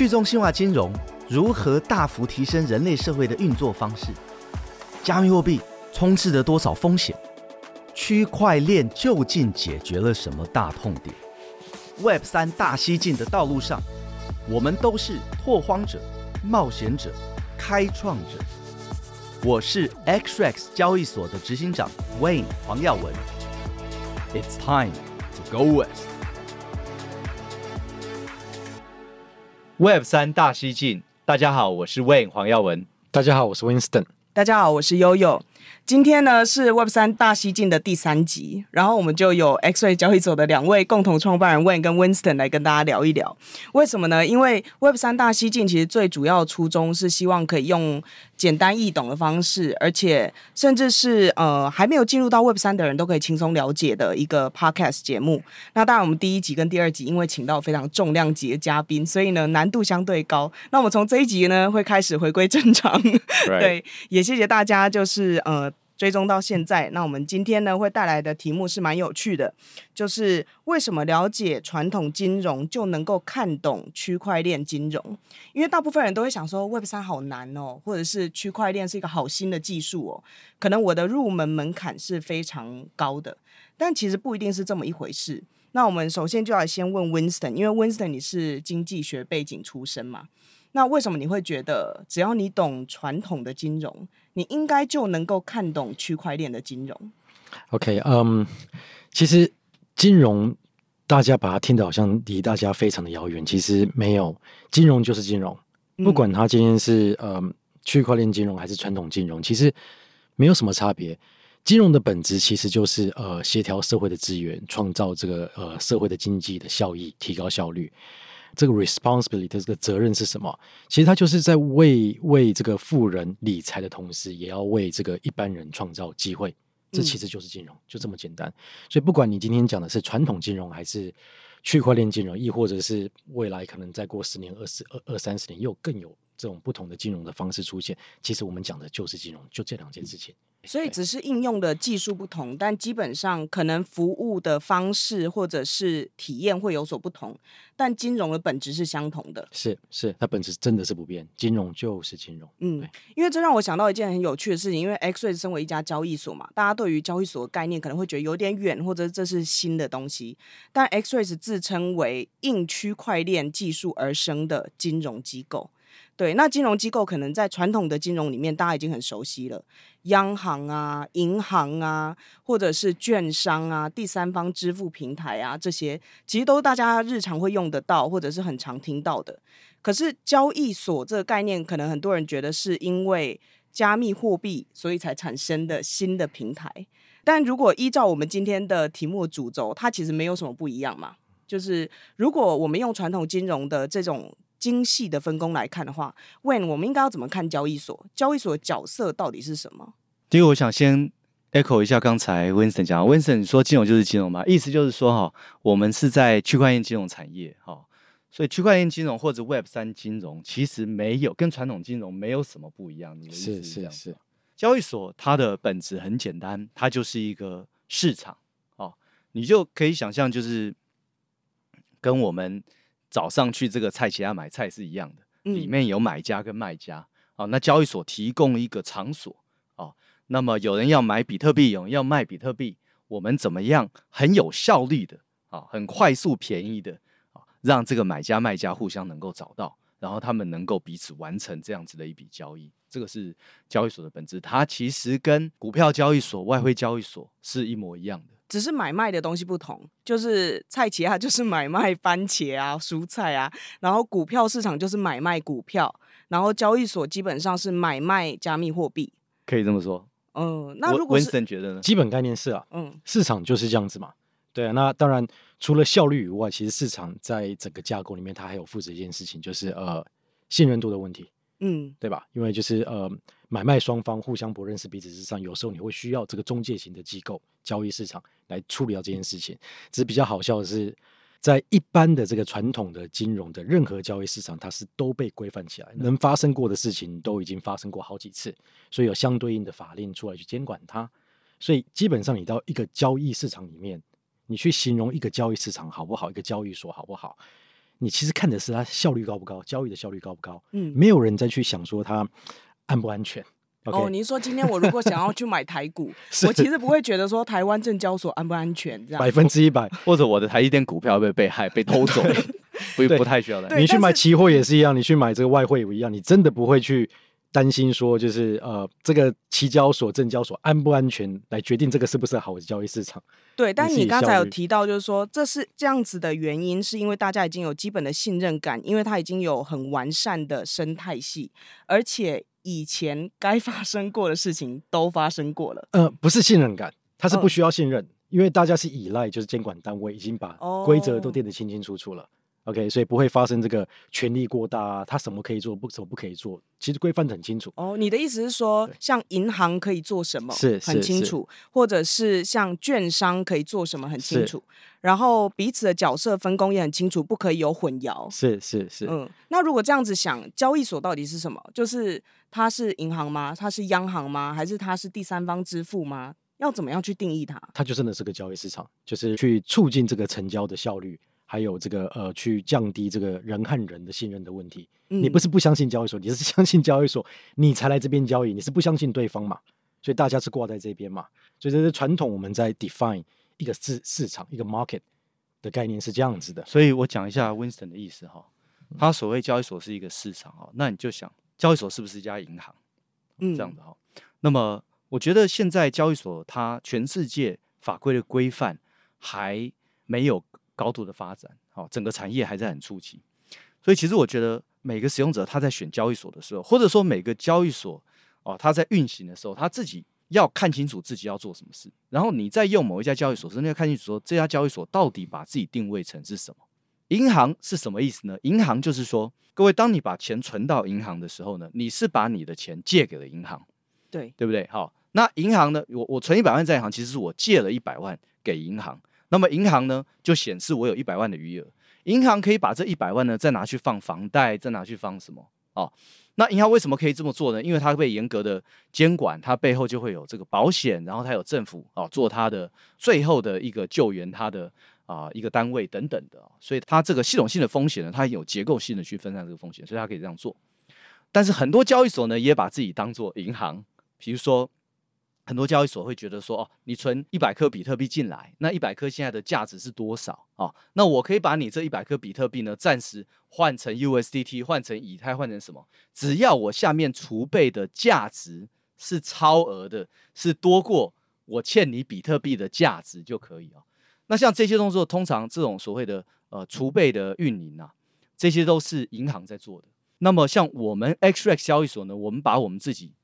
去中心化金融如何大幅提升人类社会的运作方式？加密货币充斥着多少风险？区块链究竟解决了什么大痛点？Web 三大西进的道路上，我们都是拓荒者、冒险者、开创者。我是 XREX 交易所的执行长 Wayne 黄耀文。It's time to go west. Web 三大西进，大家好，我是 Wayne 黄耀文。大家好，我是 Winston。大家好，我是悠悠。今天呢是 Web 三大西进的第三集，然后我们就有 X-ray 交易所的两位共同创办人 Wayne 跟 Winston 来跟大家聊一聊。为什么呢？因为 Web 三大西进其实最主要的初衷是希望可以用简单易懂的方式，而且甚至是呃还没有进入到 Web 三的人都可以轻松了解的一个 Podcast 节目。那当然，我们第一集跟第二集因为请到非常重量级的嘉宾，所以呢难度相对高。那我们从这一集呢会开始回归正常。对，也谢谢大家，就是呃。追踪到现在，那我们今天呢会带来的题目是蛮有趣的，就是为什么了解传统金融就能够看懂区块链金融？因为大部分人都会想说 Web 三好难哦，或者是区块链是一个好新的技术哦，可能我的入门门槛是非常高的，但其实不一定是这么一回事。那我们首先就要先问 Winston，因为 Winston 你是经济学背景出身嘛，那为什么你会觉得只要你懂传统的金融，你应该就能够看懂区块链的金融。OK，嗯、um，其实金融大家把它听得好像离大家非常的遥远，其实没有，金融就是金融，不管它今天是呃区块链金融还是传统金融，其实没有什么差别。金融的本质其实就是呃协调社会的资源，创造这个呃社会的经济的效益，提高效率。这个 responsibility 的这个责任是什么？其实他就是在为为这个富人理财的同时，也要为这个一般人创造机会。这其实就是金融，就这么简单。所以不管你今天讲的是传统金融，还是区块链金融，亦或者是未来可能再过十年、二十、二二三十年，又更有这种不同的金融的方式出现，其实我们讲的就是金融，就这两件事情。所以只是应用的技术不同，但基本上可能服务的方式或者是体验会有所不同，但金融的本质是相同的。是是，它本质真的是不变，金融就是金融。嗯，因为这让我想到一件很有趣的事情，因为 Xray 身为一家交易所嘛，大家对于交易所的概念可能会觉得有点远，或者这是新的东西。但 XREX 自称为应区块链技术而生的金融机构。对，那金融机构可能在传统的金融里面，大家已经很熟悉了，央行啊、银行啊，或者是券商啊、第三方支付平台啊，这些其实都大家日常会用得到，或者是很常听到的。可是交易所这个概念，可能很多人觉得是因为加密货币，所以才产生的新的平台。但如果依照我们今天的题目主轴，它其实没有什么不一样嘛。就是如果我们用传统金融的这种。精细的分工来看的话，Wayne，我们应该要怎么看交易所？交易所的角色到底是什么？第一个，我想先 echo 一下刚才 Winston 讲，Winston 你说金融就是金融嘛，意思就是说哈，我们是在区块链金融产业哈，所以区块链金融或者 Web 三金融其实没有跟传统金融没有什么不一样。你的意思是这样？是是是，交易所它的本质很简单，它就是一个市场哦，你就可以想象就是跟我们。早上去这个菜市仔买菜是一样的，里面有买家跟卖家，哦，那交易所提供一个场所，哦，那么有人要买比特币，有人要卖比特币，我们怎么样很有效率的，啊，很快速便宜的，啊，让这个买家卖家互相能够找到，然后他们能够彼此完成这样子的一笔交易，这个是交易所的本质，它其实跟股票交易所、外汇交易所是一模一样的。只是买卖的东西不同，就是菜企啊，就是买卖番茄啊、蔬菜啊，然后股票市场就是买卖股票，然后交易所基本上是买卖加密货币，可以这么说。嗯，那如果是觉得呢？基本概念是啊，嗯，市场就是这样子嘛。对啊，那当然除了效率以外，其实市场在整个架构里面，它还有负责一件事情，就是呃信任度的问题。嗯，对吧？因为就是呃，买卖双方互相不认识彼此之上，有时候你会需要这个中介型的机构交易市场来处理掉这件事情。只是比较好笑的是，在一般的这个传统的金融的任何交易市场，它是都被规范起来，能发生过的事情都已经发生过好几次，所以有相对应的法令出来去监管它。所以基本上你到一个交易市场里面，你去形容一个交易市场好不好，一个交易所好不好？你其实看的是它效率高不高，交易的效率高不高。嗯，没有人再去想说它安不安全。Okay? 哦，您说今天我如果想要去买台股，我其实不会觉得说台湾证交所安不安全这样。百分之一百，或者我的台积电股票会被害、被偷走？不对不太需要的。对你去买期货也是一样，你去买这个外汇也一样，你真的不会去担心说，就是呃，这个期交所、证交所安不安全来决定这个是不是好的交易市场。对，但你刚才有提到，就是说这是这样子的原因，是因为大家已经有基本的信任感，因为它已经有很完善的生态系，而且以前该发生过的事情都发生过了。呃，不是信任感，它是不嗯需要信任，因为大家是依赖，就是监管单位已经把哦规则都定得清清楚楚了。OK，所以不会发生这个权力过大啊，他什么可以做，不什么不可以做，其实规范得很清楚。哦，你的意思是说，像银行可以做什么，是很清楚，或者是像券商可以做什么，很清楚。然后彼此的角色分工也很清楚，不可以有混淆。是是是，嗯，那如果这样子想，交易所到底是什么？就是它是银行吗？它是央行吗？还是它是第三方支付吗？要怎么样去定义它？它就真的是个交易市场，就是去促进这个成交的效率，还有这个呃，去降低这个人和人的信任的问题。嗯你不是不相信交易所，你是相信交易所，你才来这边交易，你是不相信对方嘛？所以大家是挂在这边嘛？所以这是传统我们在 define 一个市市场一个 market 的概念是这样子的。所以我讲一下 Winston 的意思哈，他所谓交易所是一个市场哈，那你就想交易所是不是一家银行？嗯这样的哈。那么我觉得现在交易所它全世界法规的规范还没有高度的发展，好，整个产业还在很初期，所以其实我觉得每个使用者他在选交易所的时候，或者说每个交易所哦他在运行的时候，他自己要看清楚自己要做什么事，然后你再用某一家交易所真的要看清楚说这家交易所到底把自己定位成是什么。银行是什么意思呢？银行就是说，各位，当你把钱存到银行的时候呢，你是把你的钱借给了银行，对，对不对？好，那银行呢？我我存一百万在银行，其实是我借了一百万给银行。那么银行呢，就显示我有一百万的余额。银行可以把这一百万呢，再拿去放房贷，再拿去放什么？哦，那银行为什么可以这么做呢？因为它被严格的监管，它背后就会有这个保险，然后它有政府哦，做它的最后的一个救援，它的啊、一个单位等等的。所以它这个系统性的风险呢，它有结构性的去分散这个风险，所以它可以这样做。但是很多交易所呢，也把自己当做银行，比如说。很多交易所会觉得说，哦，你存一百颗比特币进来，那一百颗现在的价值是多少？哦，那我可以把你这一百颗比特币呢，暂时换成 USDT，换成以太，换成什么？只要我下面储备的价值是超额的，是多过我欠你比特币的价值就可以哦。那像这些动作，通常这种所谓的呃储备的运营啊，这些都是银行在做的。那么像我们 XREX 交易所呢，我们把我们自己。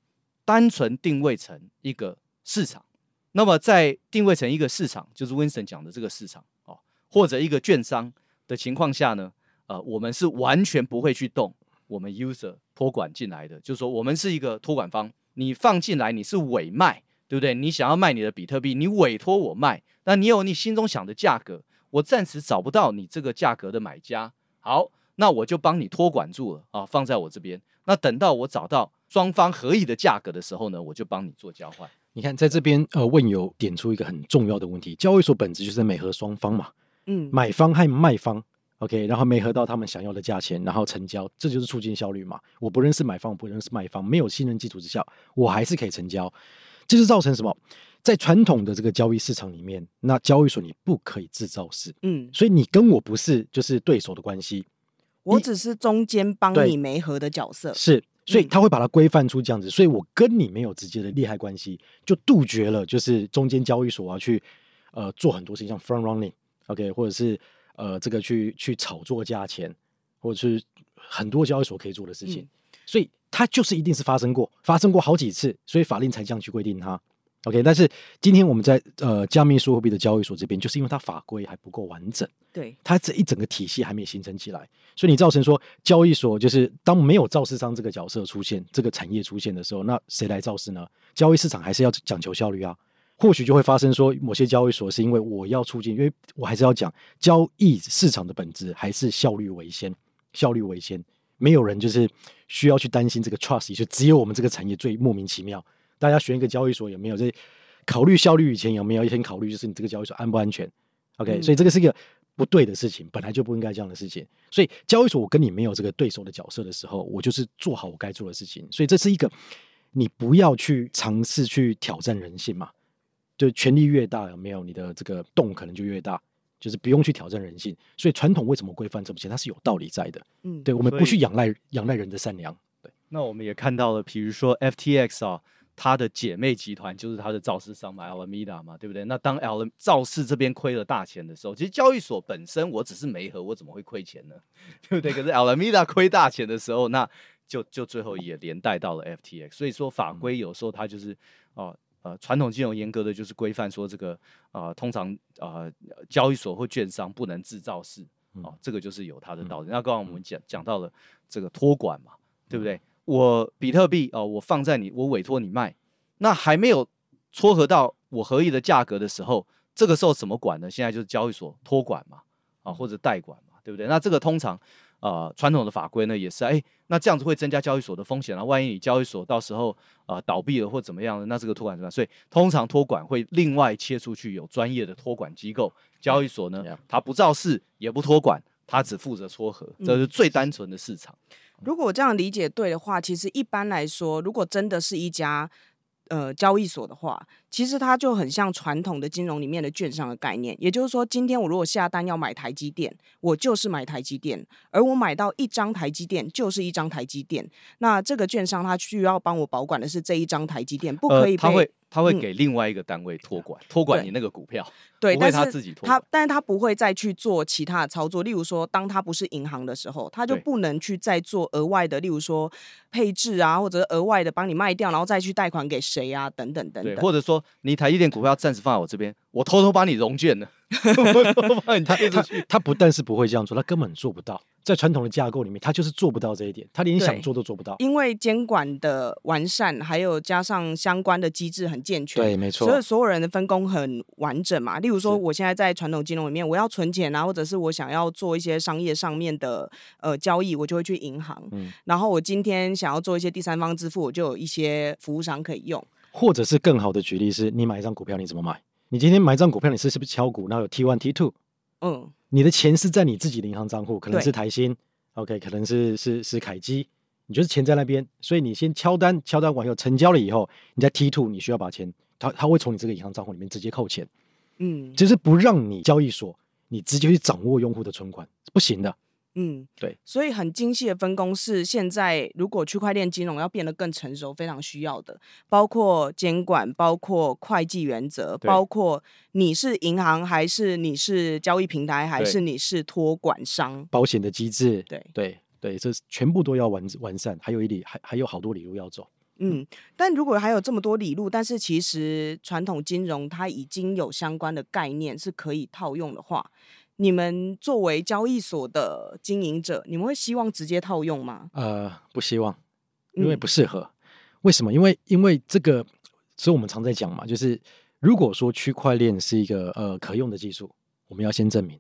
单纯定位成一个市场，那么在定位成一个市场，就是 Winston 讲的这个市场哦，或者一个券商的情况下呢，呃，我们是完全不会去动我们 user 托管进来的，就是说我们是一个托管方，你放进来你是委卖，对不对？你想要卖你的比特币，你委托我卖，那你有你心中想的价格，我暂时找不到你这个价格的买家，好，那我就帮你托管住了啊，放在我这边，那等到我找到。双方合意的价格的时候呢，我就帮你做交换。你看，在这边呃，问友点出一个很重要的问题：交易所本质就是美合双方嘛，嗯，买方和卖方，OK，然后美合到他们想要的价钱，然后成交，这就是促进效率嘛。我不认识买方，我不认识卖方，没有信任基础之下，我还是可以成交。这就造成什么？在传统的这个交易市场里面，那交易所你不可以制造事，嗯，所以你跟我不是就是对手的关系，我只是中间帮你媒合的角色，是。所以他会把它规范出这样子，所以我跟你没有直接的利害关系，就杜绝了就是中间交易所啊去呃做很多事情，像 front running，OK，、okay, 或者是呃这个去去炒作价钱，或者是很多交易所可以做的事情，嗯、所以它就是一定是发生过，发生过好几次，所以法令才这样去规定它。OK，但是今天我们在呃加密数货币的交易所这边，就是因为它法规还不够完整，对，它这一整个体系还没形成起来，所以你造成说交易所就是当没有肇事商这个角色出现，这个产业出现的时候，那谁来肇事呢？交易市场还是要讲求效率啊，或许就会发生说某些交易所是因为我要促进，因为我还是要讲交易市场的本质还是效率为先，效率为先，没有人就是需要去担心这个 trust，就只有我们这个产业最莫名其妙。大家选一个交易所有没有在考虑效率以前有没有先考虑就是你这个交易所安不安全？OK，、嗯、所以这个是一个不对的事情，本来就不应该这样的事情。所以交易所，我跟你没有这个对手的角色的时候，我就是做好我该做的事情。所以这是一个，你不要去尝试去挑战人性嘛。就权力越大，有没有你的这个洞可能就越大，就是不用去挑战人性。所以传统为什么规范这么些？它是有道理在的。嗯，对，我们不去仰赖仰赖人的善良。对，那我们也看到了，比如说 FTX 啊。他的姐妹集团就是他的造市商嘛，Alameda 嘛，对不对？那当 Al 造市这边亏了大钱的时候，其实交易所本身我只是媒合，我怎么会亏钱呢？对不对？可是 Alameda 亏大钱的时候，那就就最后也连带到了 FTX。所以说法规有时候它就是哦呃，呃传统金融严格的就是规范说这个呃通常呃交易所或券商不能自造市哦，这个就是有它的道理。那刚刚我们讲讲到了这个托管嘛，对不对？我比特币哦，我放在你，我委托你卖，那还没有撮合到我合意的价格的时候，这个时候怎么管呢？现在就是交易所托管嘛，啊或者代管嘛，对不对？那这个通常呃传统的法规呢也是，哎，那这样子会增加交易所的风险啊。万一你交易所到时候呃倒闭了或怎么样的，那这个托管怎么办？所以通常托管会另外切出去有专业的托管机构，交易所呢它不造势也不托管，它只负责撮合，这是最单纯的市场。如果我这样理解对的话，其实一般来说，如果真的是一家呃交易所的话，其实它就很像传统的金融里面的券商的概念。也就是说，今天我如果下单要买台积电，我就是买台积电，而我买到一张台积电就是一张台积电。那这个券商他需要帮我保管的是这一张台积电，不可以被。呃他会给另外一个单位托管，托、嗯、管你那个股票，对，但是他自己托管。他，但是他不会再去做其他的操作。例如说，当他不是银行的时候，他就不能去再做额外的，例如说配置啊，或者额外的帮你卖掉，然后再去贷款给谁啊，等等等等。或者说，你台积电股票暂时放在我这边，我偷偷把你融券了。他他他不但是不会这样做，他根本做不到。在传统的架构里面，他就是做不到这一点，他连想做都做不到。因为监管的完善，还有加上相关的机制很健全，对，没错。所以所有人的分工很完整嘛。例如说，我现在在传统金融里面，我要存钱啊，或者是我想要做一些商业上面的呃交易，我就会去银行。嗯。然后我今天想要做一些第三方支付，我就有一些服务商可以用。或者是更好的举例是，你买一张股票，你怎么买？你今天买一张股票，你是是不是敲股？然后有 T one T two，嗯，你的钱是在你自己的银行账户，可能是台新，OK，可能是是是凯基，你就是钱在那边，所以你先敲单，敲单完以后成交了以后，你在 T two 你需要把钱，他他会从你这个银行账户里面直接扣钱，嗯，就是不让你交易所你直接去掌握用户的存款是不行的。嗯，对，所以很精细的分工是现在如果区块链金融要变得更成熟，非常需要的，包括监管，包括会计原则，包括你是银行还是你是交易平台还是你是托管商，保险的机制，对对对，这全部都要完完善，还有一里还还有好多里路要走。嗯，但如果还有这么多理路，但是其实传统金融它已经有相关的概念是可以套用的话。你们作为交易所的经营者，你们会希望直接套用吗？呃，不希望，因为不适合。嗯、为什么？因为因为这个，所以我们常在讲嘛，就是如果说区块链是一个呃可用的技术，我们要先证明，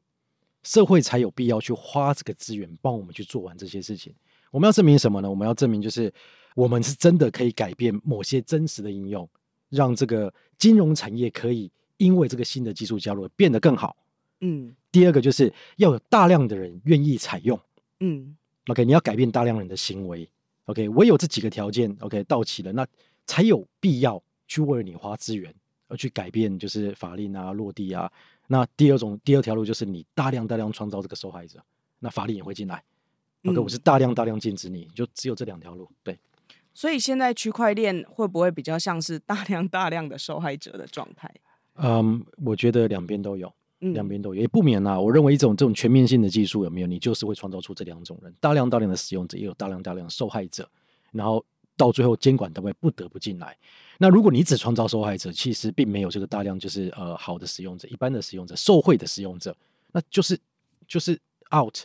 社会才有必要去花这个资源帮我们去做完这些事情。我们要证明什么呢？我们要证明就是我们是真的可以改变某些真实的应用，让这个金融产业可以因为这个新的技术加入变得更好。嗯，第二个就是要有大量的人愿意采用。嗯，OK，你要改变大量人的行为。OK，唯有这几个条件 OK 到齐了，那才有必要去为了你花资源而去改变，就是法令啊、落地啊。那第二种第二条路就是你大量大量创造这个受害者，那法令也会进来。OK，嗯，我是大量大量禁止你，就只有这两条路。对，所以现在区块链会不会比较像是大量大量的受害者的状态？嗯，我觉得两边都有。两边都有，也不免啊。我认为一种这种全面性的技术有没有，你就是会创造出这两种人，大量大量的使用者，也有大量大量的受害者，然后到最后监管单位不得不进来。那如果你只创造受害者，其实并没有这个大量就是呃好的使用者，一般的使用者，受贿的使用者，那就是就是 out，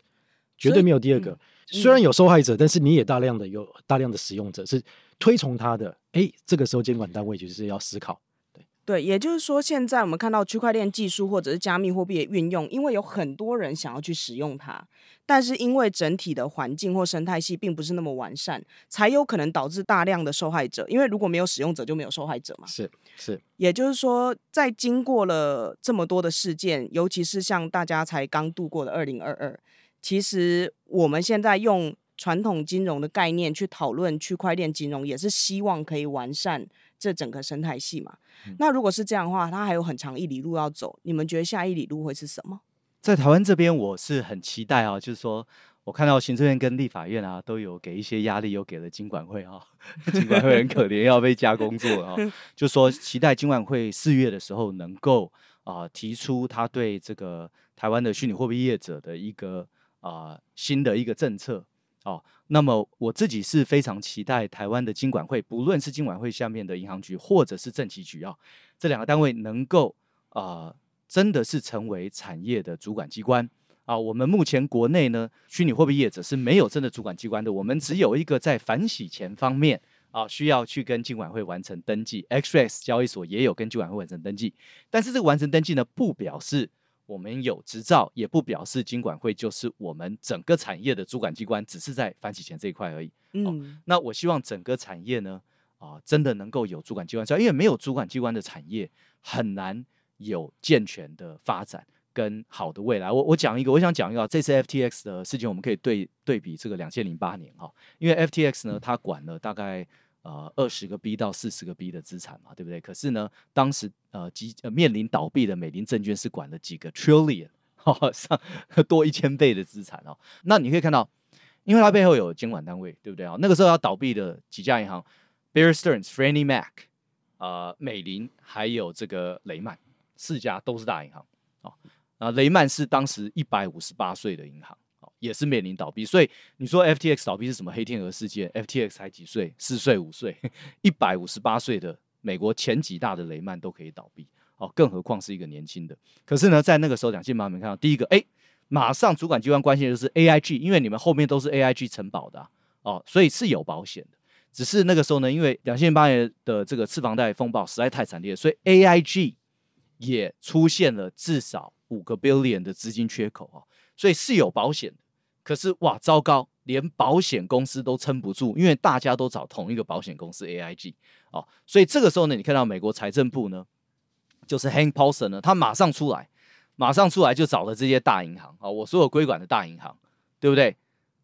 绝对没有第二个。虽然有受害者，但是你也大量的有大量的使用者是推崇他的，哎，这个时候监管单位就是要思考。对，也就是说，现在我们看到区块链技术或者是加密货币的运用，因为有很多人想要去使用它，但是因为整体的环境或生态系并不是那么完善，才有可能导致大量的受害者。因为如果没有使用者，就没有受害者嘛。是是，也就是说，在经过了这么多的事件，尤其是像大家才刚度过的二零二二，其实我们现在用传统金融的概念去讨论区块链金融，也是希望可以完善。这整个生态系嘛，嗯、那如果是这样的话，它还有很长一里路要走。你们觉得下一里路会是什么？在台湾这边，我是很期待啊，就是说我看到行政院跟立法院啊都有给一些压力，有给了金管会啊，金管会很可怜，要被加工作啊，就说期待金管会四月的时候能够啊、呃、提出他对这个台湾的虚拟货币业者的一个啊、呃、新的一个政策。哦，那么我自己是非常期待台湾的金管会，不论是金管会下面的银行局，或者是政企局啊，这两个单位能够啊、呃，真的是成为产业的主管机关啊。我们目前国内呢，虚拟货币业者是没有真的主管机关的，我们只有一个在反洗钱方面啊，需要去跟金管会完成登记，XRX 交易所也有跟金管会完成登记，但是这个完成登记呢，不表示。我们有执照，也不表示金管会就是我们整个产业的主管机关，只是在反洗钱这一块而已。嗯、哦，那我希望整个产业呢，啊、呃，真的能够有主管机关，因为没有主管机关的产业很难有健全的发展跟好的未来。我我讲一个，我想讲一个，这次 FTX 的事情，我们可以对对比这个两千零八年哈，因为 FTX 呢，它管了大概。呃，二十个 B 到四十个 B 的资产嘛，对不对？可是呢，当时呃，即呃面临倒闭的美林证券是管了几个 trillion，哦，上多一千倍的资产哦。那你可以看到，因为它背后有监管单位，对不对啊？那个时候要倒闭的几家银行，Bear Stearns、Freddie Mac、呃，美林还有这个雷曼，四家都是大银行哦。啊，雷曼是当时一百五十八岁的银行。也是面临倒闭，所以你说 FTX 倒闭是什么黑天鹅事件？FTX 才几岁？四岁五岁，一百五十八岁的美国前几大的雷曼都可以倒闭，哦，更何况是一个年轻的。可是呢，在那个时候，两千八没看到第一个，哎，马上主管机关关心的就是 AIG，因为你们后面都是 AIG 承保的，啊，哦，所以是有保险的。只是那个时候呢，因为两千零八年的这个次房贷风暴实在太惨烈，所以 AIG 也出现了至少五个 billion 的资金缺口啊，所以是有保险的。可是哇，糟糕，连保险公司都撑不住，因为大家都找同一个保险公司 AIG 哦，所以这个时候呢，你看到美国财政部呢，就是 Hank Paulson 呢，他马上出来，马上出来就找了这些大银行啊、哦，我所有归管的大银行，对不对？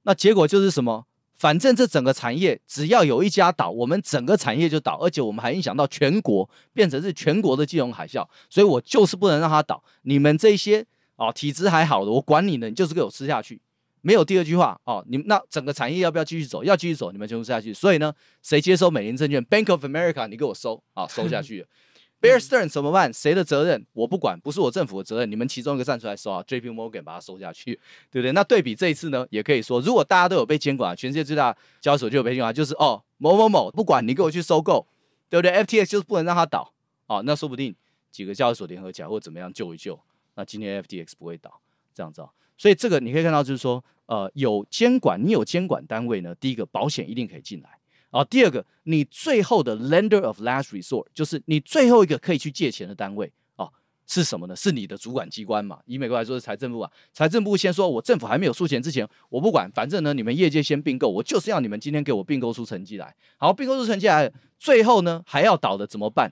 那结果就是什么？反正这整个产业只要有一家倒，我们整个产业就倒，而且我们还影响到全国，变成是全国的金融海啸，所以我就是不能让它倒。你们这些啊、哦，体质还好的，我管你呢，你就是给我吃下去。没有第二句话哦，你们那整个产业要不要继续走？要继续走，你们全部吃下去。所以呢，谁接收美林证券？Bank of America，你给我收啊，收下去。Bear Stearns 怎么办？谁的责任？我不管，不是我政府的责任。你们其中一个站出来收啊，JP Morgan 把它收下去，对不对？那对比这一次呢，也可以说，如果大家都有被监管，全世界最大交易所就有被监管，就是哦某某某，不管你给我去收购，对不对？FTX 就是不能让它倒哦，那说不定几个交易所联合起来或怎么样救一救，那今天 FTX 不会倒，这样子哦。所以这个你可以看到，就是说。呃，有监管，你有监管单位呢。第一个，保险一定可以进来啊。第二个，你最后的 lender of last resort，就是你最后一个可以去借钱的单位啊，是什么呢？是你的主管机关嘛。以美国来说，是财政部啊。财政部先说，我政府还没有出钱之前，我不管，反正呢，你们业界先并购，我就是要你们今天给我并购出成绩来。好，并购出成绩来，最后呢还要倒的怎么办？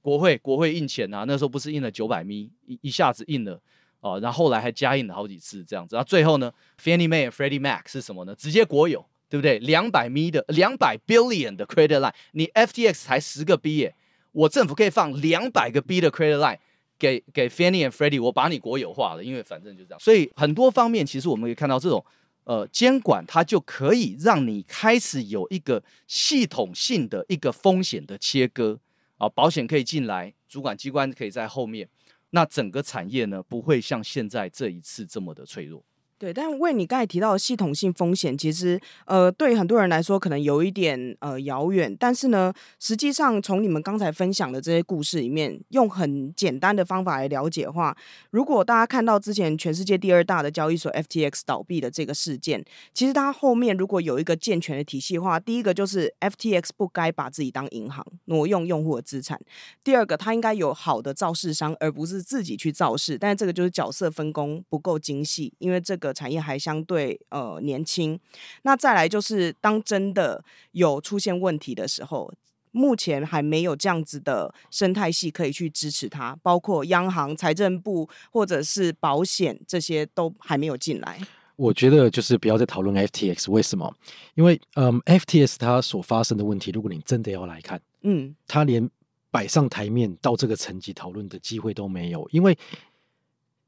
国会，国会印钱啊。那时候不是印了九百米，一一下子印了。哦，然后后来还加印了好几次这样子，然后最后呢，Fannie Mae 和 Freddie Mac 是什么呢？直接国有，对不对？两百米的两百 billion 的 credit line，你 FTX 才十个 B 耶，我政府可以放两百个 B 的 credit line 给给 Fannie and Freddie，我把你国有化了，因为反正就这样。所以很多方面，其实我们可以看到这种呃监管，它就可以让你开始有一个系统性的一个风险的切割啊，保险可以进来，主管机关可以在后面。那整个产业呢，不会像现在这一次这么的脆弱。对，但为你刚才提到的系统性风险，其实呃，对很多人来说可能有一点呃遥远。但是呢，实际上从你们刚才分享的这些故事里面，用很简单的方法来了解的话，如果大家看到之前全世界第二大的交易所 FTX 倒闭的这个事件，其实它后面如果有一个健全的体系化，第一个就是 FTX 不该把自己当银行挪用用户的资产；第二个，它应该有好的造市商，而不是自己去造市。但是这个就是角色分工不够精细，因为这个。产业还相对呃年轻，那再来就是当真的有出现问题的时候，目前还没有这样子的生态系可以去支持它，包括央行、财政部或者是保险这些都还没有进来。我觉得就是不要再讨论 FTX 为什么？因为嗯，FTX 它所发生的问题，如果你真的要来看，嗯，它连摆上台面到这个层级讨论的机会都没有，因为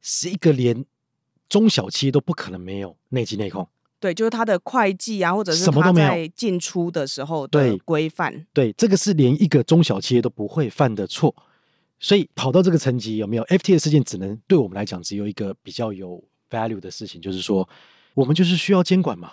是一个连。中小企业都不可能没有内稽内控，对，就是他的会计啊，或者是他在进出的时候的规范，对，对，这个是连一个中小企业都不会犯的错，所以跑到这个层级有没有？FT 的事件，只能对我们来讲只有一个比较有 value 的事情，就是说我们就是需要监管嘛，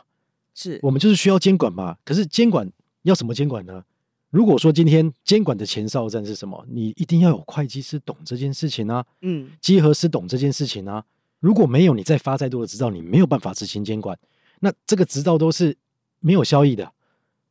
是。我们就是需要监管嘛，可是监管要什么监管呢？如果说今天监管的前哨站是什么，你一定要有会计师懂这件事情啊，嗯，稽核师懂这件事情啊。如果没有你再发再多的执照，你没有办法执行监管，那这个执照都是没有效益的，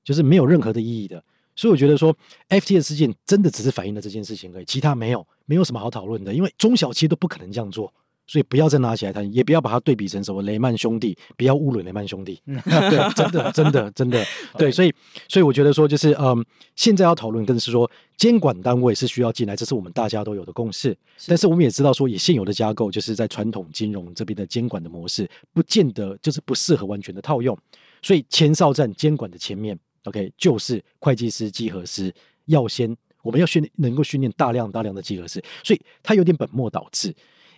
就是没有任何的意义的。所以我觉得说，FT 的事件真的只是反映了这件事情而已，其他没有，没有什么好讨论的，因为中小企业都不可能这样做。所以不要再拿起来谈，也不要把它对比成什么雷曼兄弟，不要侮辱雷曼兄弟。对，真的，真的，真的，对。所以，所以我觉得说，就是嗯，现在要讨论，更是说监管单位是需要进来，这是我们大家都有的共识。是但是我们也知道说，以现有的架构，就是在传统金融这边的监管的模式，不见得就是不适合完全的套用。所以前哨站监管的前面，OK，就是会计师、稽核师要先，我们要训练，能够训练大量大量的稽核师，所以它有点本末倒置。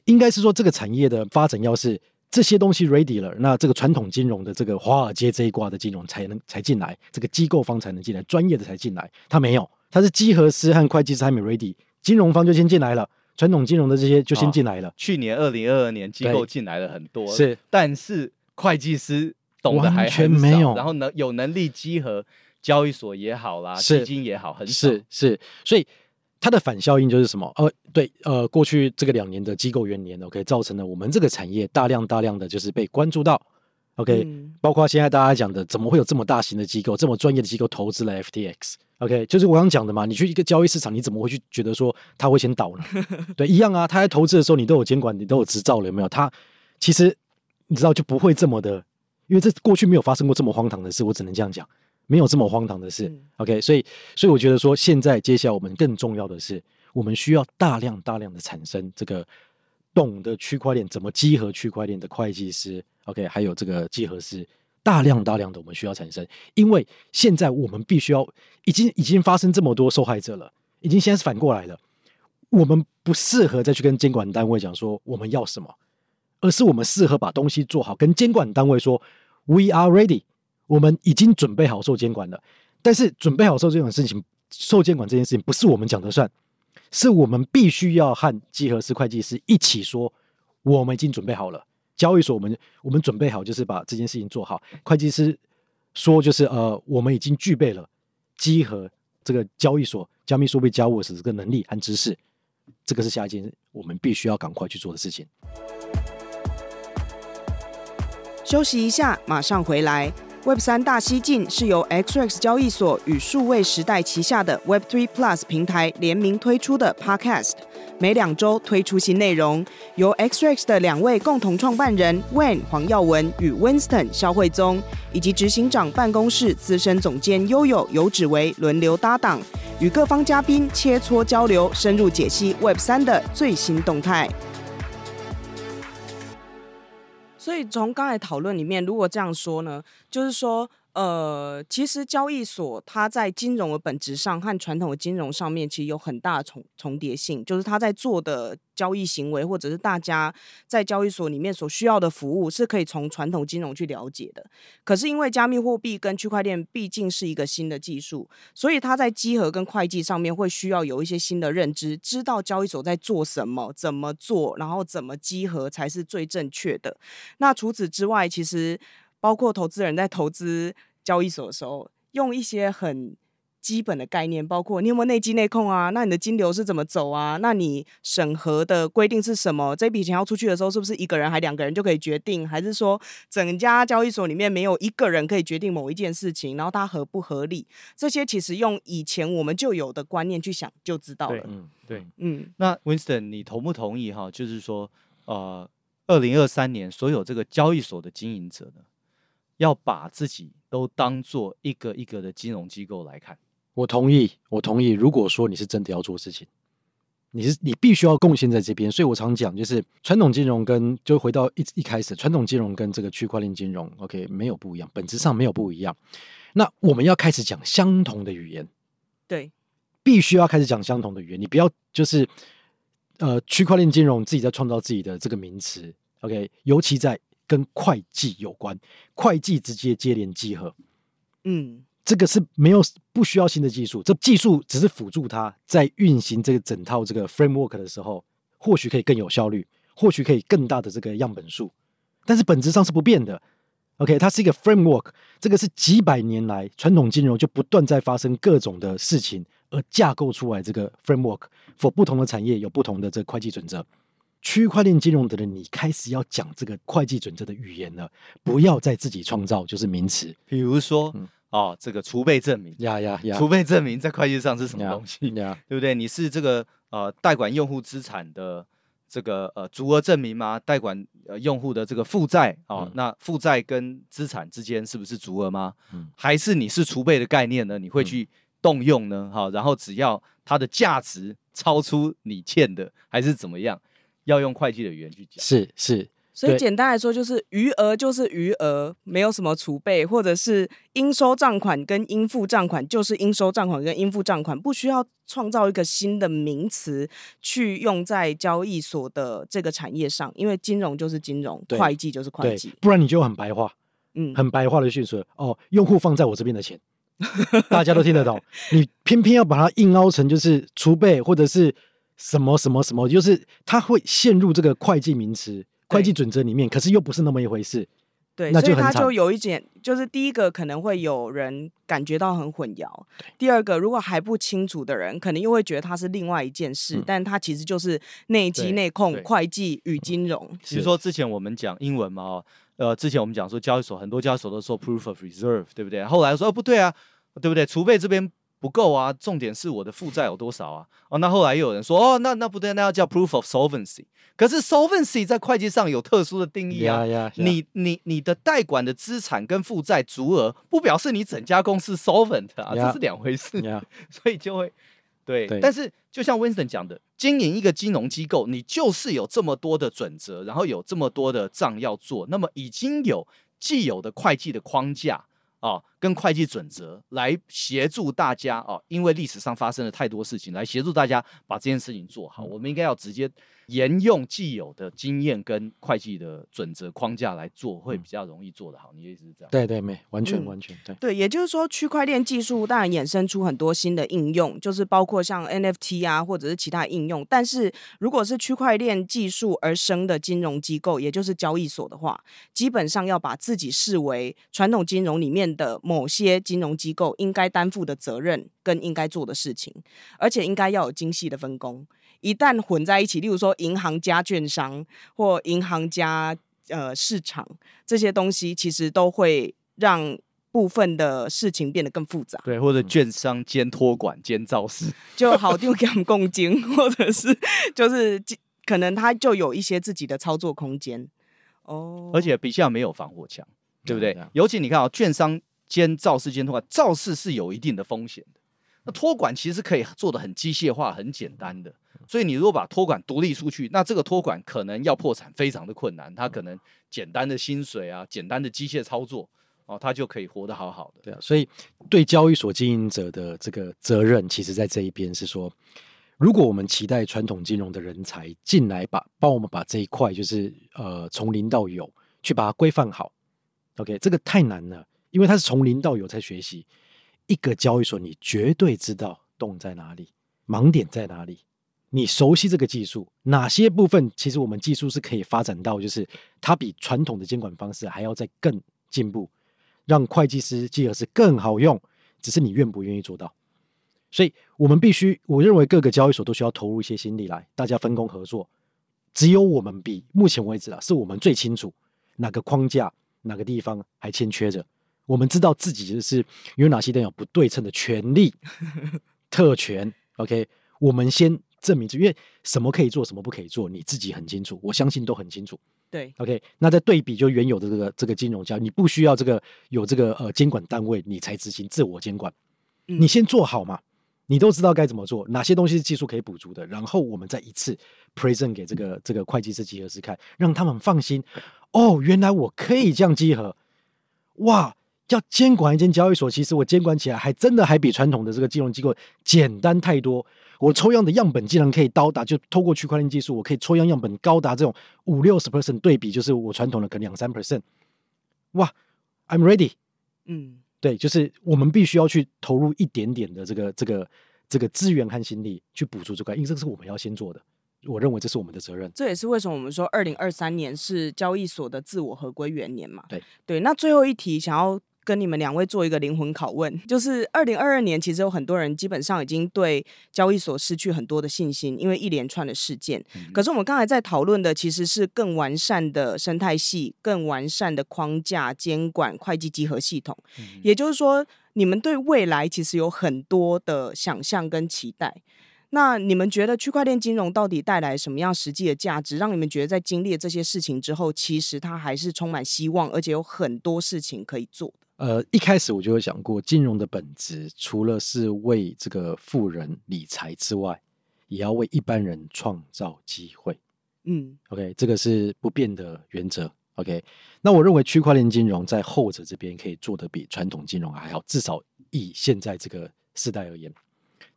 应该是说，这个产业的发展要是这些东西 ready 了，那这个传统金融的这个华尔街这一挂的金融才能才进来，这个机构方才能进来，专业的才进来。他没有，他是稽核师和会计师还没 ready，金融方就先进来了，传统金融的这些就先进来了。哦，去年二零二二年机构进来了很多，是，但是会计师懂得还完全没有，然后能，有能力稽核交易所也好啦，基金也好，很少，是是，所以。它的反效应就是什么？呃，对，呃，过去这个两年的机构元年，OK，造成了我们这个产业大量大量的就是被关注到，OK，、嗯、包括现在大家讲的，怎么会有这么大型的机构、这么专业的机构投资了 FTX？OK，、okay? 就是我刚讲的嘛，你去一个交易市场，你怎么会去觉得说它会先倒呢？对，一样啊，它在投资的时候，你都有监管，你都有执照了，有没有？它其实你知道就不会这么的，因为这过去没有发生过这么荒唐的事，我只能这样讲。没有这么荒唐的事，嗯，OK，所以，所以我觉得说，现在接下来我们更重要的是，我们需要大量大量的产生这个懂得区块链怎么集合区块链的会计师，OK，还有这个集合师，大量大量的我们需要产生，因为现在我们必须要，已经已经发生这么多受害者了，已经现在是反过来了，我们不适合再去跟监管单位讲说我们要什么，而是我们适合把东西做好，跟监管单位说 We are ready。我们已经准备好受监管了，但是准备好受这种事情，受监管这件事情不是我们讲的算，是我们必须要和稽核师、会计师一起说，我们已经准备好了。交易所，我们我们准备好，就是把这件事情做好。会计师说，就是呃，我们已经具备了集合这个交易所加密货币交易所这个能力和知识，这个是下一件我们必须要赶快去做的事情。休息一下，马上回来。Web 三大西进是由 XRX 交易所与数位时代旗下的 Web3 Plus 平台联名推出的 Podcast，每两周推出新内容，由 XRX 的两位共同创办人 Wayne 黄耀文与 Winston 萧慧宗，以及执行长办公室资深总监 Yoyo 游芷薇轮流搭档，与各方嘉宾切磋交流，深入解析 Web 三的最新动态。所以从刚才讨论里面，如果这样说呢，就是说，呃，其实交易所它在金融的本质上和传统的金融上面其实有很大的重重叠性，就是它在做的交易行为，或者是大家在交易所里面所需要的服务，是可以从传统金融去了解的。可是因为加密货币跟区块链毕竟是一个新的技术，所以它在稽核跟会计上面会需要有一些新的认知，知道交易所在做什么、怎么做，然后怎么稽核才是最正确的。那除此之外，其实包括投资人在投资。交易所的时候，用一些很基本的概念，包括你有没有内机内控啊？那你的金流是怎么走啊？那你审核的规定是什么？这笔钱要出去的时候，是不是一个人还两个人就可以决定？还是说整家交易所里面没有一个人可以决定某一件事情？然后它合不合理？这些其实用以前我们就有的观念去想就知道了。嗯，对，嗯。那 Winston，你同不同意哈？就是说，呃，二零二三年所有这个交易所的经营者呢，要把自己都当做一个一个的金融机构来看。我同意，我同意。如果说你是真的要做事情，你是你必须要贡献在这边。所以我常讲，就是传统金融跟就回到一一开始，传统金融跟这个区块链金融，OK，没有不一样，本质上没有不一样。那我们要开始讲相同的语言，对，必须要开始讲相同的语言。你不要就是呃，区块链金融自己在创造自己的这个名词，OK，尤其在。跟会计有关，会计直接接连集合，嗯，这个是没有不需要新的技术，这技术只是辅助它在运行这个整套这个 framework 的时候，或许可以更有效率，或许可以更大的这个样本数，但是本质上是不变的。OK，它是一个 framework，这个是几百年来传统金融就不断在发生各种的事情而架构出来这个 framework，for 不同的产业有不同的这个会计准则。区块链金融的人，你开始要讲这个会计准则的语言了，不要再自己创造就是名词。比如说，嗯、哦，这个储备证明，呀呀呀，储备证明在会计上是什么东西？呀，对不对？你是这个呃代管用户资产的这个呃足额证明吗？代管呃用户的这个负债哦，嗯、那负债跟资产之间是不是足额吗？嗯、还是你是储备的概念呢？你会去动用呢？好、嗯哦，然后只要它的价值超出你欠的，还是怎么样？要用会计的语言去讲，是是，所以简单来说就是余额就是余额，没有什么储备，或者是应收账款跟应付账款就是应收账款跟应付账款，不需要创造一个新的名词去用在交易所的这个产业上，因为金融就是金融，对。会计就是会计，不然你就很白话，嗯，很白话的叙述哦，用户放在我这边的钱，大家都听得懂，你偏偏要把它硬凹成就是储备或者是。什么什么什么，就是他会陷入这个会计名词、会计准则里面，可是又不是那么一回事。对，所以他就有一点，就是第一个可能会有人感觉到很混淆。第二个，如果还不清楚的人，可能又会觉得它是另外一件事，但它其实就是内稽内控、会计与金融。比如说之前我们讲英文嘛，呃，之前我们讲说交易所很多交易所都说 proof of reserve，对不对？后来说哦不对啊，对不对？储备这边。不够啊，重点是我的负债有多少啊？哦，那后来又有人说，哦，那那不对，那要叫 proof of solvency。可是 solvency 在会计上有特殊的定义啊。Yeah, yeah, yeah. 你你你的代管的资产跟负债足额，不表示你整家公司 solvent 啊这是两回事。所以就会对，对。但是就像 Winston 讲的，经营一个金融机构，你就是有这么多的准则，然后有这么多的账要做，那么已经有既有的会计的框架。哦，跟会计准则来协助大家啊，因为历史上发生了太多事情，来协助大家把这件事情做好。我们应该要直接沿用既有的经验跟会计的准则框架来做，会比较容易做得好。你的意思是这样？对对，没完全完全对。对，也就是说，区块链技术当然衍生出很多新的应用，就是包括像 NFT 啊，或者是其他应用。但是如果是区块链技术而生的金融机构，也就是交易所的话，基本上要把自己视为传统金融里面的某些金融机构应该担负的责任跟应该做的事情，而且应该要有精细的分工。一旦混在一起，例如说银行加券商或银行加呃市场这些东西，其实都会让部分的事情变得更复杂。对，或者券商兼托管兼造势，就好丢给他们共经，或者是就是可能他就有一些自己的操作空间哦。而且比较没有防火墙。对不对？尤其你看啊、哦，券商兼造势兼托管，造势是有一定的风险的。那托管其实可以做的很机械化、很简单的。所以你如果把托管独立出去，那这个托管可能要破产非常的困难。它可能简单的薪水啊、简单的机械操作哦，他就可以活得好好的。对啊，所以对交易所经营者的这个责任，其实在这一边是说，如果我们期待传统金融的人才进来把，把帮我们把这一块就是呃从零到有去把它规范好，OK，这个太难了，因为它是从零到有在学习。一个交易所，你绝对知道洞在哪里，盲点在哪里，你熟悉这个技术，哪些部分其实我们技术是可以发展到，就是它比传统的监管方式还要再更进步。让会计师稽核师更好用，只是你愿不愿意做到。所以，我们必须，我认为各个交易所都需要投入一些心力来，大家分工合作。只有我们比目前为止啊，是我们最清楚哪个框架、哪个地方还欠缺着。我们知道自己就是有哪些地方有不对称的权利、特权。OK，我们先证明，因为什么可以做，什么不可以做，你自己很清楚，我相信都很清楚。对，OK，那在对比就原有的这个这个金融家，你不需要这个有这个呃监管单位，你才执行自我监管。嗯、你先做好嘛，你都知道该怎么做，哪些东西是技术可以补足的，然后我们再一次 present 给这个这个会计师集合师看，让他们放心。哦，原来我可以这样集合，哇！要监管一间交易所，其实我监管起来还真的还比传统的这个金融机构简单太多。我抽样的样本竟然可以到达，就透过区块链技术，我可以抽样样本高达这种五六十 percent 对比，就是我传统的可能两三 percent。哇，I'm ready。嗯，对，就是我们必须要去投入一点点的这个这个这个资源和心力去补足这块，因为这个是我们要先做的。我认为这是我们的责任。这也是为什么我们说二零二三年是交易所的自我合规元年嘛。对对，那最后一题想要。跟你们两位做一个灵魂拷问，就是二零二二年，其实有很多人基本上已经对交易所失去很多的信心，因为一连串的事件。嗯、可是我们刚才在讨论的其实是更完善的生态系、更完善的框架、监管、会计集合系统。嗯、也就是说，你们对未来其实有很多的想象跟期待。那你们觉得区块链金融到底带来什么样实际的价值，让你们觉得在经历了这些事情之后，其实它还是充满希望，而且有很多事情可以做的？呃，一开始我就有想过，金融的本质除了是为这个富人理财之外，也要为一般人创造机会。嗯，OK，这个是不变的原则。OK，那我认为区块链金融在后者这边可以做得比传统金融还好，至少以现在这个时代而言。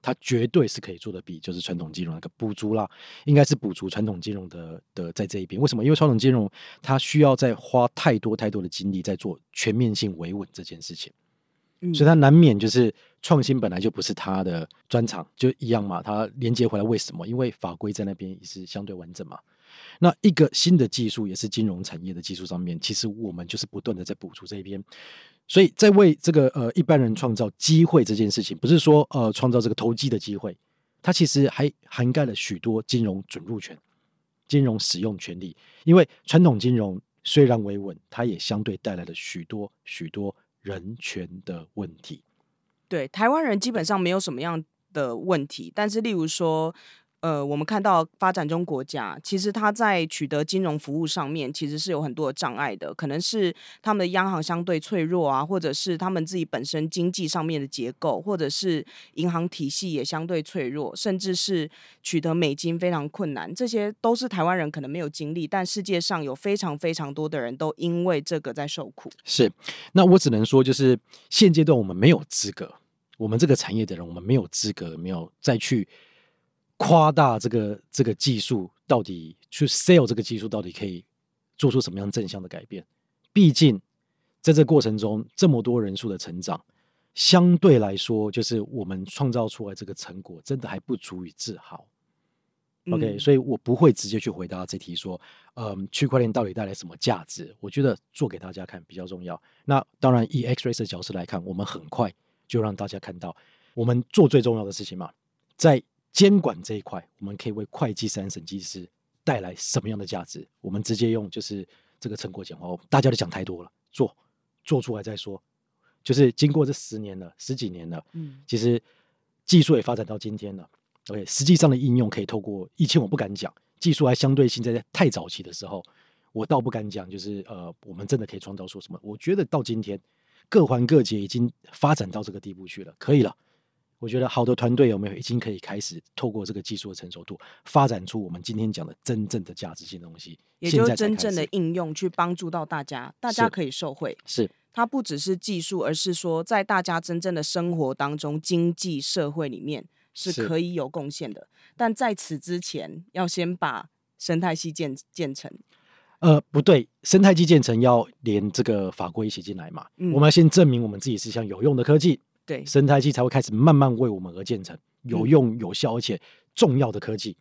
它绝对是可以做的比就是传统金融那个补足啦，应该是补足传统金融的的在这一边。为什么？因为传统金融它需要再花太多太多的精力在做全面性维稳这件事情，嗯、所以它难免就是创新本来就不是它的专长，就一样嘛。它连接回来为什么？因为法规在那边也是相对完整嘛。那一个新的技术也是金融产业的技术上面，其实我们就是不断的在补足这一边。所以在为这个呃一般人创造机会这件事情，不是说呃创造这个投机的机会，它其实还涵盖了许多金融准入权、金融使用权利。因为传统金融虽然维稳，它也相对带来了许多许多人权的问题。对，台湾人基本上没有什么样的问题，但是例如说。呃，我们看到发展中国家，其实它在取得金融服务上面，其实是有很多的障碍的。可能是他们的央行相对脆弱啊，或者是他们自己本身经济上面的结构，或者是银行体系也相对脆弱，甚至是取得美金非常困难。这些都是台湾人可能没有经历，但世界上有非常非常多的人都因为这个在受苦。是，那我只能说，就是现阶段我们没有资格，我们这个产业的人，我们没有资格，没有再去。夸大这个这个技术到底去 sell 这个技术到底可以做出什么样正向的改变？毕竟在这过程中这么多人数的成长，相对来说就是我们创造出来这个成果真的还不足以自豪。嗯、OK，所以我不会直接去回答这题说，嗯，区块链到底带来什么价值？我觉得做给大家看比较重要。那当然以 XREX 的角色来看，我们很快就让大家看到我们做最重要的事情嘛，在。监管这一块，我们可以为会计师、审计师带来什么样的价值？我们直接用就是这个成果讲话，大家都讲太多了，做做出来再说。就是经过这十年了，十几年了，嗯，其实技术也发展到今天了。OK，实际上的应用可以透过以前我不敢讲，技术还相对性在太早期的时候，我倒不敢讲，就是呃，我们真的可以创造出什么？我觉得到今天，各环各节已经发展到这个地步去了，可以了。我觉得好的团队有没有已经可以开始透过这个技术的成熟度，发展出我们今天讲的真正的价值性东西，也就是真正的应用去帮助到大家，大家可以受惠。是，它不只是技术，而是说在大家真正的生活当中，经济社会里面是可以有贡献的。但在此之前，要先把生态系建建成。呃，不对，生态系建成要连这个法规一起进来嘛。嗯，我们要先证明我们自己是项有用的科技，对，生态系才会开始慢慢为我们而建成有用、有效而且重要的科技。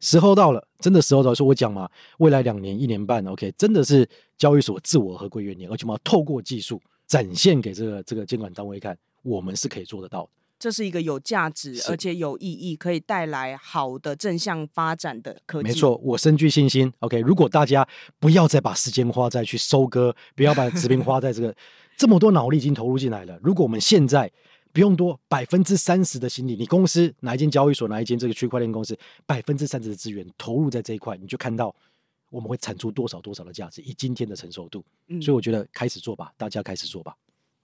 时候到了，真的时候到了。说我讲嘛，未来两年、一年半，OK，真的是交易所自我合规元年，而且我们要透过技术展现给这个这个监管单位看，我们是可以做得到的。这是一个有价值而且有意义，可以带来好的正向发展的科技。没错，我深具信心。OK，如果大家不要再把时间花在去收割，不要把时间花在这个这么多脑力已经投入进来了。如果我们现在不用多百分之三十的心力，你公司哪一间交易所，哪一间这个区块链公司，百分之三十的资源投入在这一块，你就看到我们会产出多少多少的价值，以今天的成熟度。嗯，所以我觉得开始做吧，大家开始做吧。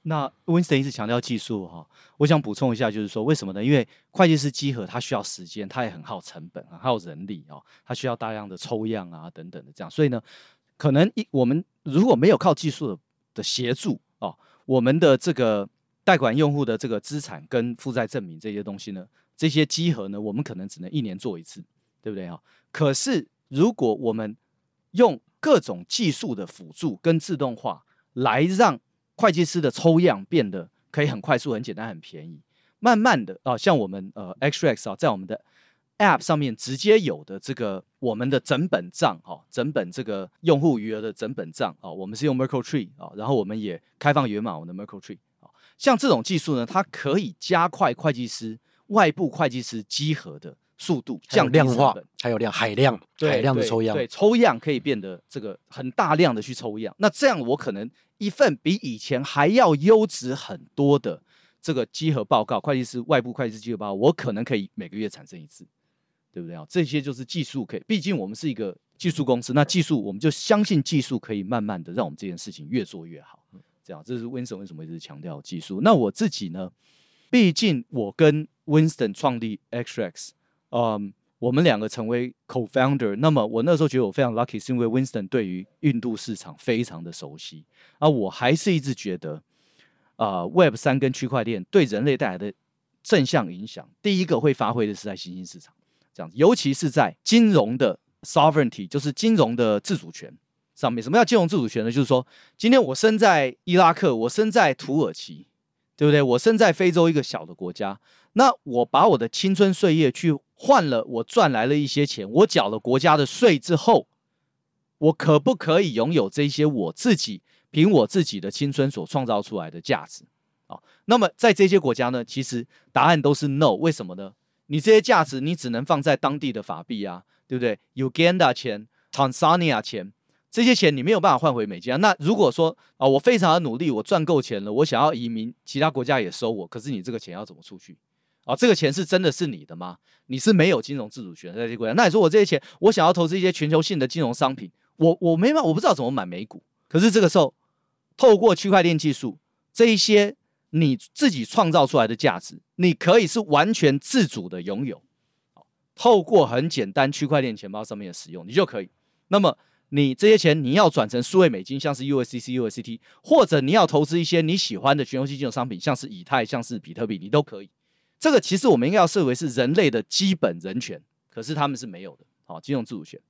那 Winston 一直强调技术哈，我想补充一下，就是说为什么呢？因为会计师稽核它需要时间，它也很耗成本，很耗人力哦，它需要大量的抽样啊等等的这样，所以呢，可能一我们如果没有靠技术的的协助哦，我们的这个。贷款用户的这个资产跟负债证明这些东西呢，这些集合呢，我们可能只能一年做一次，对不对哈？可是如果我们用各种技术的辅助跟自动化，来让会计师的抽样变得可以很快速、很简单、很便宜，慢慢的啊，像我们呃，XRX 啊，在我们的 App 上面直接有的这个我们的整本账哈，整本这个用户余额的整本账啊，我们是用 Merkle Tree 啊，然后我们也开放源码我们的 Merkle Tree。像这种技术呢，它可以加快会计师外部会计师稽核的速度，降量化，还有量海量海量的抽样，对，对抽样可以变得这个很大量的去抽样。那这样我可能一份比以前还要优质很多的这个集合报告，会计师外部会计师稽核报告，我可能可以每个月产生一次，对不对啊？这些就是技术可以，毕竟我们是一个技术公司，那技术我们就相信技术可以慢慢的让我们这件事情越做越好。这样，这是 Winston 为什么一直强调技术？那我自己呢？毕竟我跟 Winston 创立 XREX，嗯，我们两个成为 Co-founder。那么我那时候觉得我非常 lucky，是因为 Winston 对于印度市场非常的熟悉。啊我还是一直觉得，啊、呃，Web 三跟区块链对人类带来的正向影响，第一个会发挥的是在新兴市场，这样子，尤其是在金融的 sovereignty，就是金融的自主权。上面什么叫金融自主权呢？就是说，今天我身在伊拉克，我身在土耳其，对不对？我身在非洲一个小的国家，那我把我的青春岁月去换了，我赚来了一些钱，我缴了国家的税之后，我可不可以拥有这些我自己凭我自己的青春所创造出来的价值？啊，那么在这些国家呢，其实答案都是 no。为什么呢？你这些价值你只能放在当地的法币啊，对不对？Uganda 钱，Tanzania 钱。这些钱你没有办法换回美金啊。那如果说啊，我非常的努力，我赚够钱了，我想要移民，其他国家也收我，可是你这个钱要怎么出去？啊，这个钱是真的是你的吗？你是没有金融自主权在这些国家。那你说我这些钱，我想要投资一些全球性的金融商品，我我没办法，我不知道怎么买美股。可是这个时候，透过区块链技术，这一些你自己创造出来的价值，你可以是完全自主的拥有。透过很简单区块链钱包上面的使用，你就可以。那么。你这些钱你要转成数位美金，像是 USDC、USDT，或者你要投资一些你喜欢的全球性金融商品，像是以太、像是比特币，你都可以。这个其实我们应该要设为是人类的基本人权，可是他们是没有的。好，金融自主权。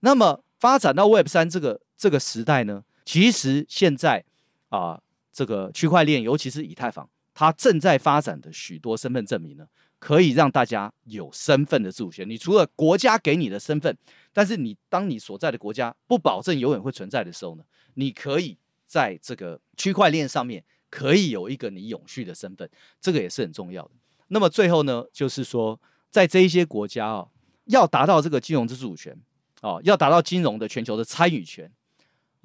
那么发展到 Web 三这个这个时代呢，其实现在啊、这个区块链，尤其是以太坊，它正在发展的许多身份证明呢。可以让大家有身份的自主权。你除了国家给你的身份，但是你当你所在的国家不保证永远会存在的时候呢，你可以在这个区块链上面可以有一个你永续的身份，这个也是很重要的。那么最后呢，就是说在这一些国家啊，要达到这个金融自主权啊，要达到金融的全球的参与权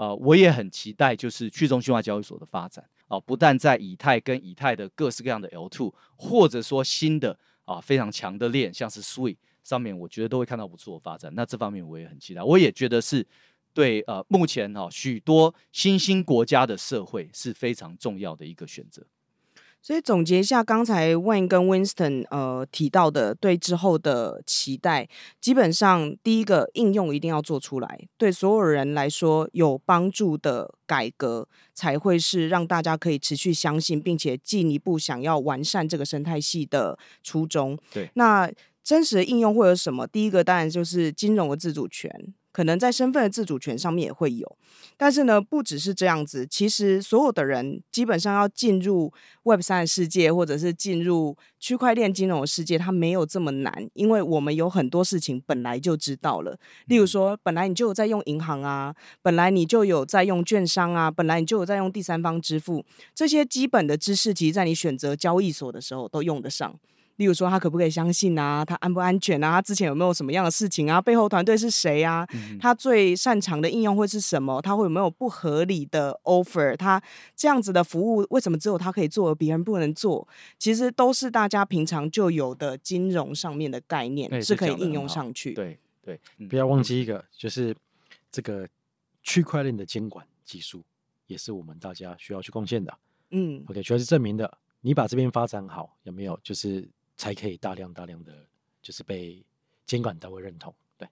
啊，我也很期待就是去中心化交易所的发展。啊，不但在以太跟以太的各式各样的 L2，或者说新的啊非常强的链，像是 Sui 上面，我觉得都会看到不错的发展。那这方面我也很期待，我也觉得是对呃目前哈许多新兴国家的社会是非常重要的一个选择。所以总结一下，刚才 Wayne 跟 Winston 呃提到的对之后的期待，基本上第一个应用一定要做出来，对所有人来说有帮助的改革，才会是让大家可以持续相信，并且进一步想要完善这个生态系的初衷。对，那真实的应用会有什么？第一个当然就是金融的自主权。可能在身份的自主权上面也会有，但是呢，不只是这样子。其实所有的人基本上要进入 Web 三的世界，或者是进入区块链金融的世界，它没有这么难，因为我们有很多事情本来就知道了。例如说，本来你就有在用银行啊，本来你就有在用券商啊，本来你就有在用第三方支付，这些基本的知识，其实在你选择交易所的时候都用得上。例如说，他可不可以相信啊？他安不安全啊？他之前有没有什么样的事情啊？背后团队是谁啊？嗯、他最擅长的应用会是什么？他会有没有不合理的 offer？他这样子的服务为什么只有他可以做，而别人不能做？其实都是大家平常就有的金融上面的概念，欸、是可以应用上去。对对，嗯、不要忘记一个，就是这个区块链的监管技术也是我们大家需要去贡献的。嗯，OK，主要是证明的，你把这边发展好，有没有？就是。才可以大量大量的就是被监管单位认同，对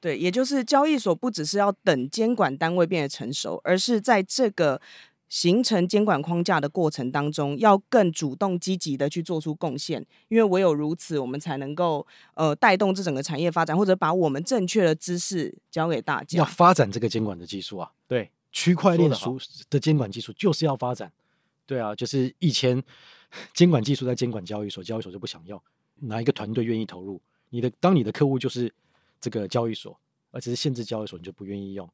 对，也就是交易所不只是要等监管单位变得成熟，而是在这个形成监管框架的过程当中，要更主动积极的去做出贡献，因为唯有如此，我们才能够呃带动这整个产业发展，或者把我们正确的知识教给大家。要发展这个监管的技术啊，对，区块链书的监管技术就是要发展，对啊，就是以前。监管技术在监管交易所，交易所就不想要。哪一个团队愿意投入？你的当你的客户就是这个交易所，而只是限制交易所，你就不愿意用。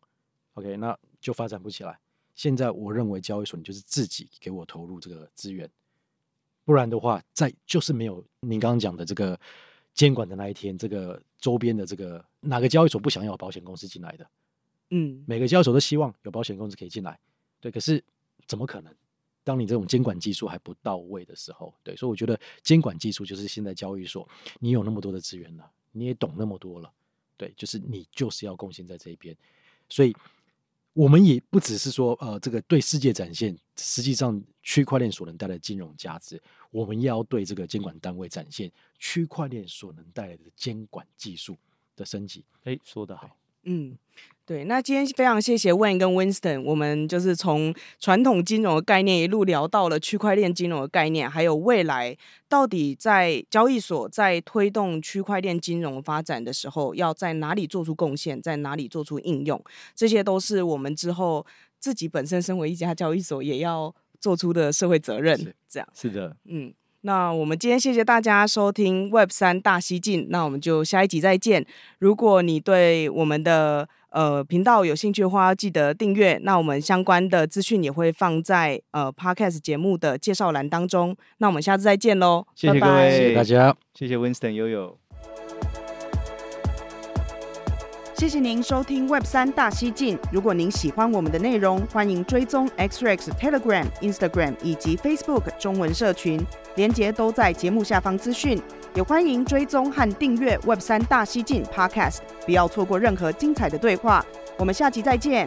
OK，那就发展不起来。现在我认为交易所你就是自己给我投入这个资源，不然的话，在就是没有您刚刚讲的这个监管的那一天，这个周边的这个哪个交易所不想要保险公司进来的？嗯，每个交易所都希望有保险公司可以进来。对，可是怎么可能？当你这种监管技术还不到位的时候，对，所以我觉得监管技术就是现在交易所，你有那么多的资源了，你也懂那么多了，对，就是你就是要贡献在这一边，所以我们也不只是说，呃，这个对世界展现，实际上区块链所能带来的金融价值，我们也要对这个监管单位展现区块链所能带来的监管技术的升级。哎，说得好，嗯。对，那今天非常谢谢 Wayne 跟 Winston，我们就是从传统金融的概念一路聊到了区块链金融的概念，还有未来到底在交易所，在推动区块链金融发展的时候，要在哪里做出贡献，在哪里做出应用，这些都是我们之后自己本身身为一家交易所也要做出的社会责任。是这样，是的，嗯。那我们今天谢谢大家收听 Web 三大西进，那我们就下一集再见。如果你对我们的呃频道有兴趣的话，要记得订阅。那我们相关的资讯也会放在呃 Podcast 节目的介绍栏当中。那我们下次再见喽，谢谢各位，拜拜，谢谢大家，谢谢 Winston 悠悠。谢谢您收听 Web 三大西进。如果您喜欢我们的内容，欢迎追踪 XRX Telegram、Instagram 以及 Facebook 中文社群，连接都在节目下方资讯。也欢迎追踪和订阅 Web 三大西进 Podcast，不要错过任何精彩的对话。我们下集再见。